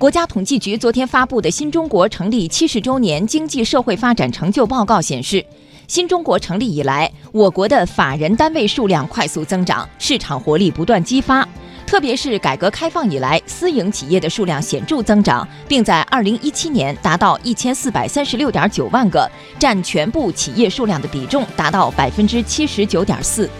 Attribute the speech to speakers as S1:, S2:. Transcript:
S1: 国家统计局昨天发布的新中国成立七十周年经济社会发展成就报告显示新中国成立以来我国的法人单位数量快速增长市场活力不断激发特别是改革开放以来私营企业的数量显著增长并在二零一七年达到一千四百三十六点九万个占全部企业数量的比重达到百分之七十九点四。